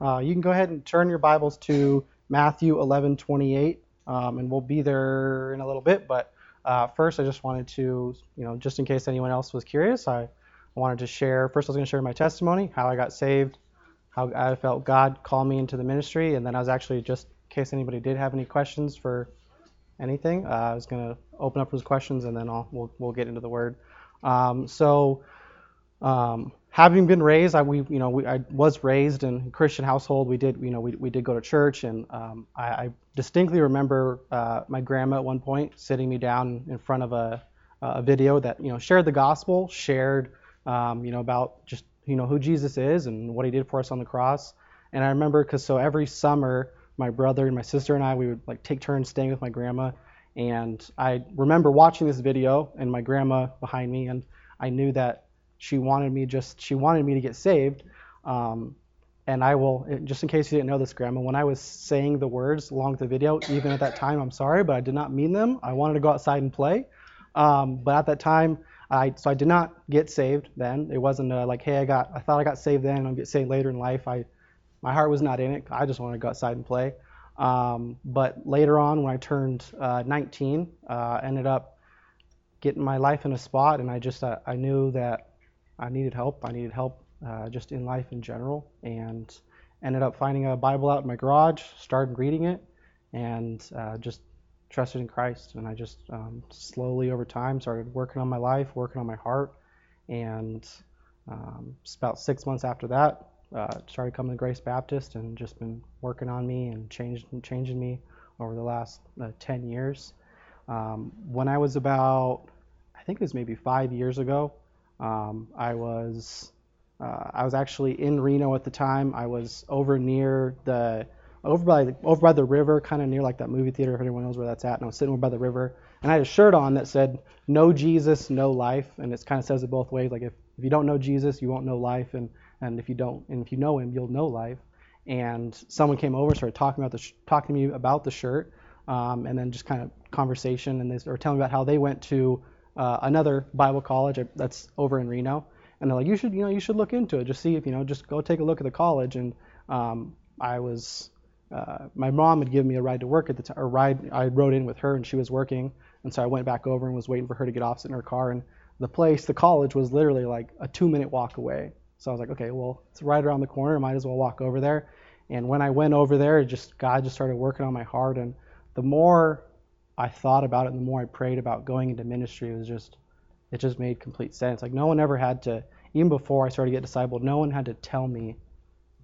Uh, you can go ahead and turn your Bibles to Matthew 11:28, um, and we'll be there in a little bit. But uh, first, I just wanted to, you know, just in case anyone else was curious, I wanted to share. First, I was going to share my testimony, how I got saved, how I felt God call me into the ministry, and then I was actually just in case anybody did have any questions for anything, uh, I was going to open up those questions, and then I'll, we'll we'll get into the Word. Um, so. Um, having been raised, I, we, you know, we, I was raised in a Christian household. We did, you know, we, we did go to church, and um, I, I, distinctly remember uh, my grandma at one point sitting me down in front of a, a video that, you know, shared the gospel, shared, um, you know, about just, you know, who Jesus is and what he did for us on the cross. And I remember because so every summer, my brother and my sister and I, we would like take turns staying with my grandma. And I remember watching this video and my grandma behind me, and I knew that she wanted me just she wanted me to get saved. Um, and I will just in case you didn't know this, Grandma, when I was saying the words along the video, even at that time, I'm sorry, but I did not mean them. I wanted to go outside and play. Um, but at that time, I so I did not get saved then. It wasn't uh, like, hey, I got I thought I got saved then, I'll get saved later in life. I my heart was not in it. I just wanted to go outside and play. Um, but later on, when I turned uh, 19, uh, ended up getting my life in a spot, and I just uh, I knew that I needed help. I needed help uh, just in life in general, and ended up finding a Bible out in my garage, started reading it, and uh, just trusted in Christ. And I just um, slowly over time started working on my life, working on my heart, and um, about six months after that, uh, started coming to Grace Baptist, and just been working on me and changing changing me over the last uh, 10 years. Um, when I was about, I think it was maybe five years ago, um, I was uh, I was actually in Reno at the time. I was over near the over by the, over by the river, kind of near like that movie theater if anyone knows where that's at. And I was sitting over by the river, and I had a shirt on that said "No Jesus, no life," and it kind of says it both ways. Like if, if you don't know Jesus, you won't know life, and and if you don't and if you know Him, you'll know life. And someone came over, started talking about the sh- talking to me about the shirt, um, and then just kind of conversation, and they were telling me about how they went to uh, another Bible college that's over in Reno, and they're like, you should, you know, you should look into it, just see if, you know, just go take a look at the college. And um, I was, uh, my mom had given me a ride to work at the time, or ride, I rode in with her, and she was working, and so I went back over and was waiting for her to get off, in her car, and the place, the college, was literally like a two-minute walk away. So I was like, okay, well, it's right around the corner, might as well walk over there. And when I went over there, just God just started working on my heart, and the more I thought about it and the more I prayed about going into ministry, it was just it just made complete sense. Like no one ever had to even before I started to get discipled, no one had to tell me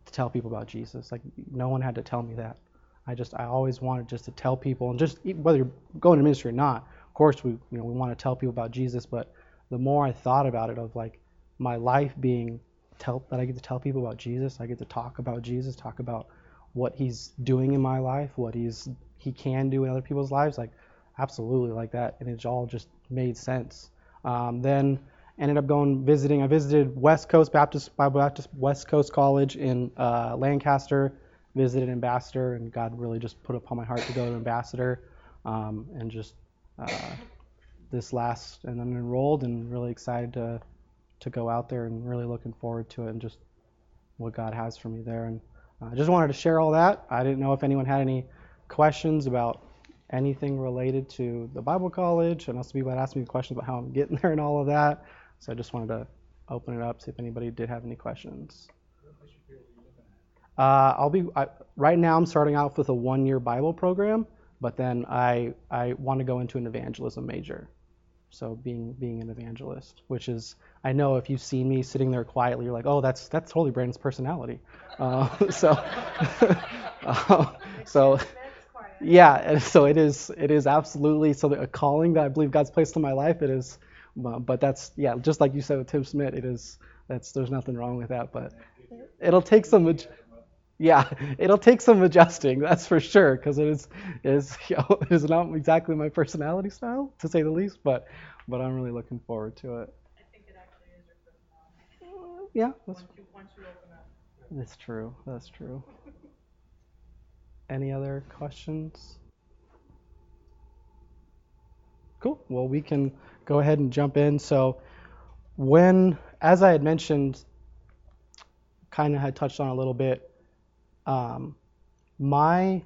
to tell people about Jesus. Like no one had to tell me that. I just I always wanted just to tell people and just whether you're going to ministry or not, of course we you know we want to tell people about Jesus, but the more I thought about it of like my life being tell that I get to tell people about Jesus, I get to talk about Jesus, talk about what he's doing in my life, what he's he can do in other people's lives, like absolutely like that, and it all just made sense. Um, then ended up going visiting. I visited West Coast Baptist Bible Baptist West Coast College in uh, Lancaster. Visited Ambassador, and God really just put upon my heart to go to Ambassador, um, and just uh, this last, and I'm enrolled, and really excited to to go out there, and really looking forward to it, and just what God has for me there. And I just wanted to share all that. I didn't know if anyone had any questions about anything related to the Bible college. And also people had asked me questions about how I'm getting there and all of that. So I just wanted to open it up, see if anybody did have any questions. Uh, I'll be I, right now. I'm starting out with a one-year Bible program, but then I I want to go into an evangelism major. So being being an evangelist, which is I know if you've seen me sitting there quietly, you're like, oh, that's that's totally Brandon's personality. Uh, so uh, so yeah, so it is. It is absolutely so a calling that I believe God's placed in my life. It is, but that's yeah, just like you said with Tim Smith. It is. That's there's nothing wrong with that, but it'll take some. Yeah, it'll take some adjusting. That's for sure, because it is is you know, it is not exactly my personality style to say the least. But but I'm really looking forward to it. I think it actually is your personality. Yeah, that's, Once you, once you open up. that's true. That's true. Any other questions? Cool. Well, we can go ahead and jump in. So, when, as I had mentioned, kind of had touched on a little bit, um, my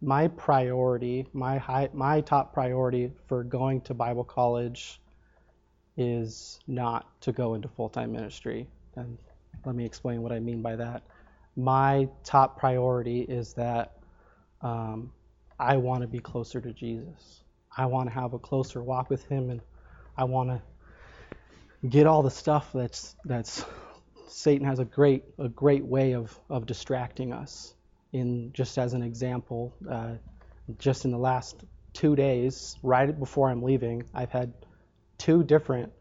my priority, my high, my top priority for going to Bible college is not to go into full-time ministry. And let me explain what I mean by that. My top priority is that um, I want to be closer to Jesus. I want to have a closer walk with Him, and I want to get all the stuff that's that's Satan has a great a great way of of distracting us. In just as an example, uh, just in the last two days, right before I'm leaving, I've had two different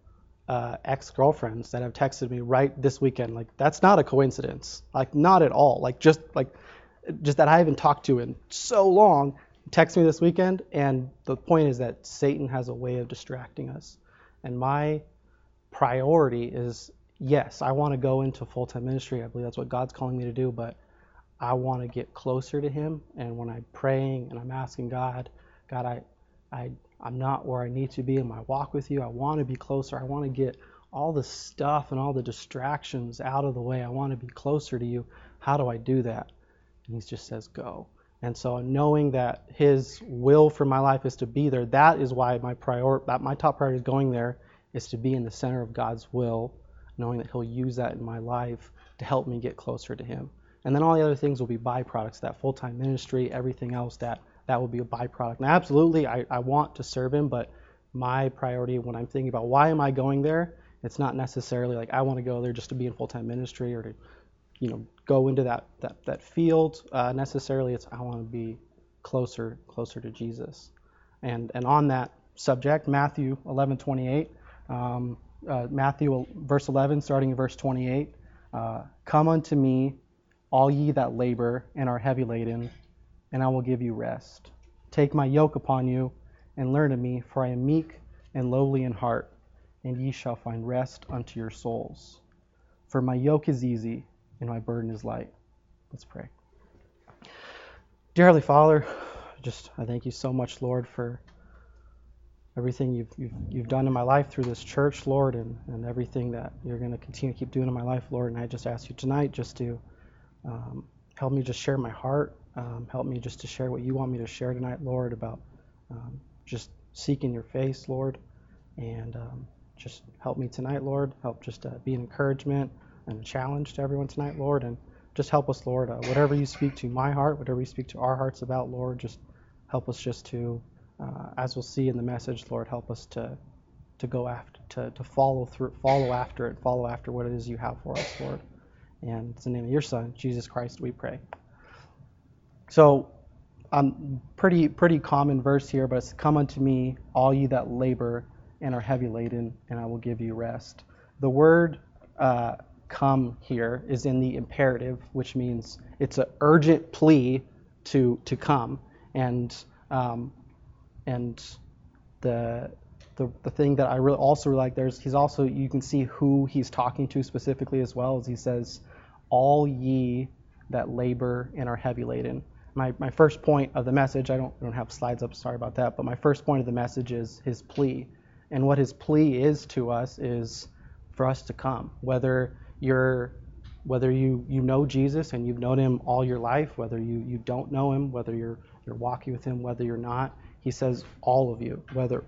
uh, ex-girlfriends that have texted me right this weekend. Like that's not a coincidence. Like not at all. Like just like just that I haven't talked to in so long. Text me this weekend, and the point is that Satan has a way of distracting us. And my priority is yes, I want to go into full-time ministry. I believe that's what God's calling me to do, but I want to get closer to Him. And when I'm praying and I'm asking God, God, I, I, I'm not where I need to be in my walk with you. I want to be closer. I want to get all the stuff and all the distractions out of the way. I want to be closer to you. How do I do that? And He just says, go. And so knowing that His will for my life is to be there, that is why my prior, that my top priority is going there is to be in the center of God's will, knowing that He'll use that in my life to help me get closer to Him. And then all the other things will be byproducts. That full-time ministry, everything else, that that will be a byproduct. Now, absolutely, I, I want to serve Him, but my priority when I'm thinking about why am I going there, it's not necessarily like I want to go there just to be in full-time ministry or to, you know, go into that that that field. Uh, necessarily, it's I want to be closer closer to Jesus. And and on that subject, Matthew 11:28, um, uh, Matthew verse 11, starting in verse 28, uh, come unto me all ye that labor and are heavy laden, and I will give you rest. Take my yoke upon you, and learn of me, for I am meek and lowly in heart, and ye shall find rest unto your souls. For my yoke is easy, and my burden is light. Let's pray. Dear Heavenly Father, just I thank you so much, Lord, for everything you've, you've, you've done in my life through this church, Lord, and, and everything that you're going to continue to keep doing in my life, Lord. And I just ask you tonight just to um, help me just share my heart. Um, help me just to share what you want me to share tonight, Lord, about um, just seeking your face, Lord. And um, just help me tonight, Lord. Help just uh, be an encouragement and a challenge to everyone tonight, Lord. And just help us, Lord. Uh, whatever you speak to my heart, whatever you speak to our hearts about, Lord, just help us just to, uh, as we'll see in the message, Lord, help us to to go after, to, to follow through, follow after it, follow after what it is you have for us, Lord. And it's in the name of your Son, Jesus Christ, we pray. So, um, pretty pretty common verse here, but it's come unto me, all ye that labor and are heavy laden, and I will give you rest. The word uh, come here is in the imperative, which means it's an urgent plea to to come. And um, and the the, the thing that I really also like there's he's also you can see who he's talking to specifically as well as he says all ye that labor and are heavy laden. My, my first point of the message I don't, I don't have slides up sorry about that but my first point of the message is his plea. And what his plea is to us is for us to come. Whether you're whether you, you know Jesus and you've known him all your life whether you, you don't know him whether you're you're walking with him whether you're not he says all of you whether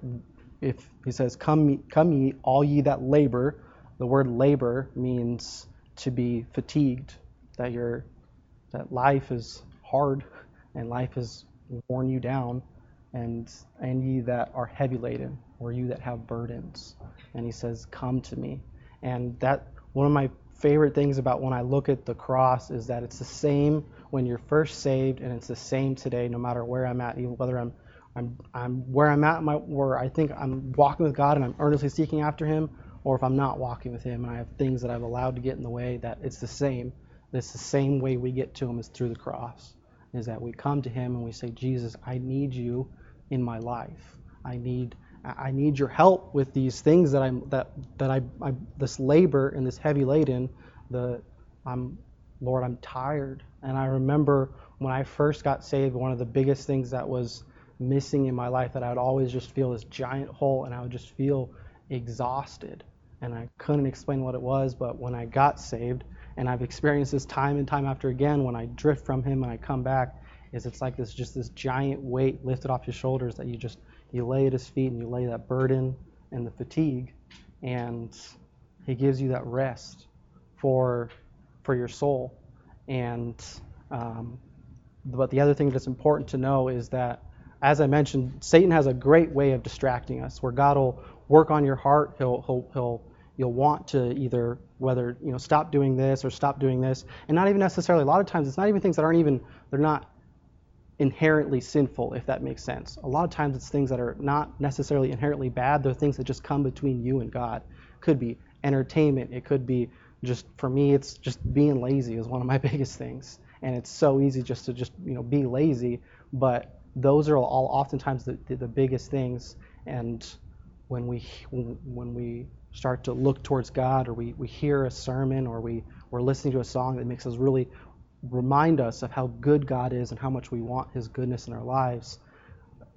if he says, "Come, come ye, all ye that labor," the word labor means to be fatigued, that your that life is hard and life has worn you down, and and ye that are heavy laden, or you that have burdens. And he says, "Come to me." And that one of my favorite things about when I look at the cross is that it's the same when you're first saved, and it's the same today, no matter where I'm at, even whether I'm I'm, I'm where I'm at, my, where I think I'm walking with God and I'm earnestly seeking after Him, or if I'm not walking with Him and I have things that I've allowed to get in the way, that it's the same. It's the same way we get to Him is through the cross. Is that we come to Him and we say, Jesus, I need you in my life. I need I need your help with these things that I'm that that I, I this labor and this heavy laden. The I'm Lord, I'm tired. And I remember when I first got saved, one of the biggest things that was missing in my life that I would always just feel this giant hole and I would just feel exhausted. And I couldn't explain what it was, but when I got saved and I've experienced this time and time after again when I drift from Him and I come back. Is it's like this just this giant weight lifted off your shoulders that you just you lay at His feet and you lay that burden and the fatigue, and He gives you that rest for for your soul. And um, but the other thing that's important to know is that, as I mentioned, Satan has a great way of distracting us, where God will work on your heart. He'll he'll he'll you'll want to either whether you know stop doing this or stop doing this, and not even necessarily. A lot of times, it's not even things that aren't even they're not inherently sinful, if that makes sense. A lot of times, it's things that are not necessarily inherently bad. They're things that just come between you and God. Could be entertainment. It could be just for me, it's just being lazy is one of my biggest things, and it's so easy just to just you know be lazy. But those are all oftentimes the, the, the biggest things, and when we when we start to look towards God, or we, we hear a sermon, or we, we're listening to a song that makes us really remind us of how good God is and how much we want His goodness in our lives,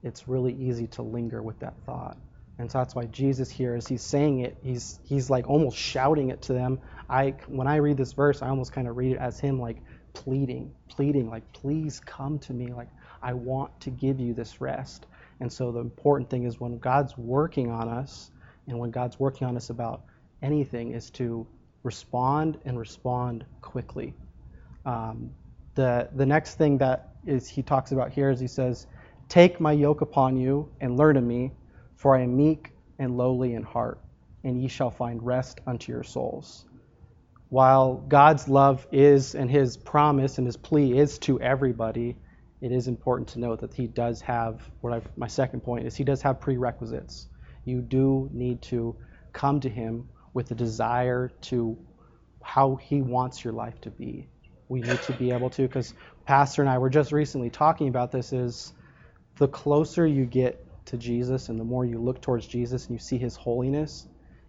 it's really easy to linger with that thought. And so that's why Jesus here, as he's saying it, he's he's like almost shouting it to them. I when I read this verse, I almost kind of read it as him like pleading, pleading, like please come to me, like I want to give you this rest. And so the important thing is when God's working on us, and when God's working on us about anything, is to respond and respond quickly. Um, the the next thing that is he talks about here is he says, "Take my yoke upon you and learn of me, for I am meek and lowly in heart, and ye shall find rest unto your souls." While God's love is and His promise and His plea is to everybody, it is important to note that He does have what I've, my second point is He does have prerequisites. You do need to come to Him with a desire to how He wants your life to be we need to be able to because pastor and i were just recently talking about this is the closer you get to jesus and the more you look towards jesus and you see his holiness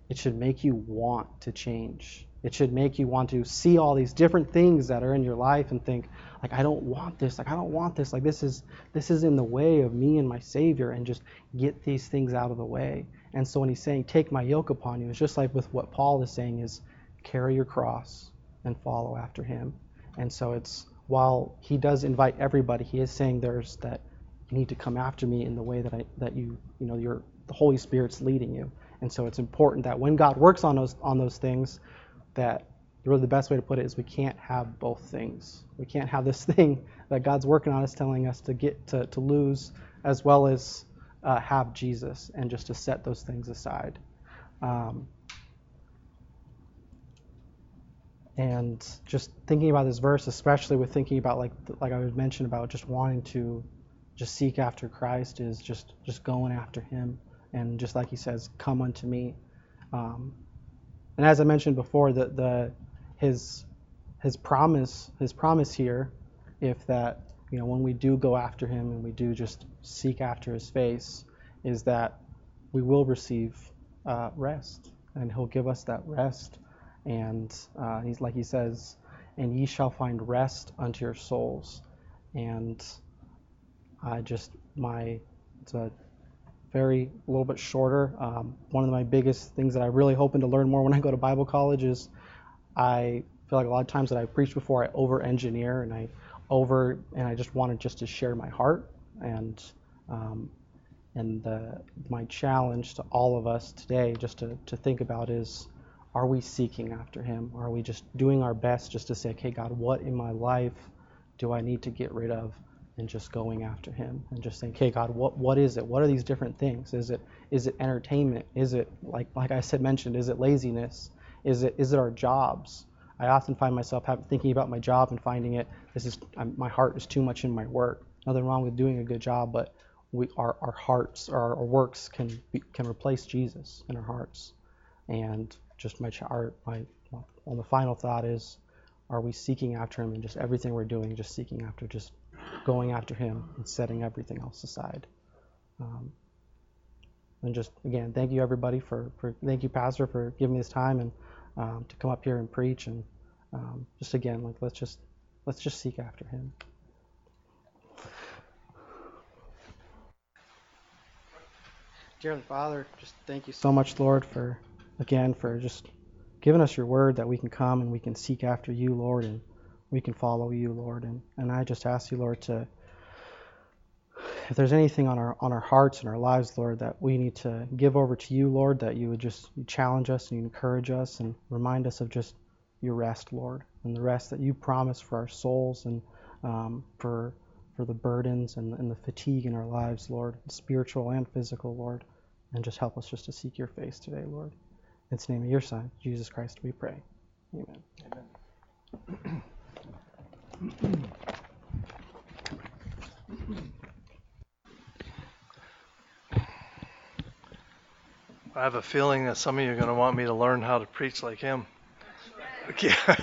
it should make you want to change it should make you want to see all these different things that are in your life and think like i don't want this like i don't want this like this is this is in the way of me and my savior and just get these things out of the way and so when he's saying take my yoke upon you it's just like with what paul is saying is carry your cross and follow after him and so it's while he does invite everybody, he is saying there's that you need to come after me in the way that I that you you know your the Holy Spirit's leading you. And so it's important that when God works on those on those things, that really the best way to put it is we can't have both things. We can't have this thing that God's working on us telling us to get to, to lose as well as uh, have Jesus and just to set those things aside. Um, and just thinking about this verse, especially with thinking about like like I mentioned about just wanting to just seek after Christ is just just going after Him, and just like He says, "Come unto me." Um, and as I mentioned before, the the His His promise His promise here, if that you know when we do go after Him and we do just seek after His face, is that we will receive uh, rest, and He'll give us that rest and uh, he's like he says, and ye shall find rest unto your souls. And I just my it's a very a little bit shorter. Um, one of my biggest things that I really hoping to learn more when I go to Bible college is I feel like a lot of times that I preach before I over engineer and I over and I just wanted just to share my heart and um, and the, my challenge to all of us today just to, to think about is are we seeking after Him? Are we just doing our best just to say, okay, God, what in my life do I need to get rid of? And just going after Him and just saying, okay, God, what what is it? What are these different things? Is it is it entertainment? Is it like like I said mentioned? Is it laziness? Is it is it our jobs? I often find myself thinking about my job and finding it. This is I'm, my heart is too much in my work. Nothing wrong with doing a good job, but we our our hearts our, our works can be, can replace Jesus in our hearts, and just my our, my well, the final thought is, are we seeking after Him and just everything we're doing, just seeking after, just going after Him and setting everything else aside. Um, and just again, thank you everybody for, for thank you Pastor for giving me this time and um, to come up here and preach and um, just again like let's just let's just seek after Him. Dear Father, just thank you so much, Lord, for again for just giving us your word that we can come and we can seek after you, Lord, and we can follow you, Lord. And, and I just ask you, Lord, to if there's anything on our on our hearts and our lives, Lord, that we need to give over to you, Lord, that you would just challenge us and encourage us and remind us of just your rest, Lord, and the rest that you promise for our souls and um, for for the burdens and, and the fatigue in our lives, Lord, spiritual and physical, Lord, and just help us just to seek your face today, Lord. In the name of your Son, Jesus Christ, we pray. Amen. I have a feeling that some of you are going to want me to learn how to preach like him. Yeah.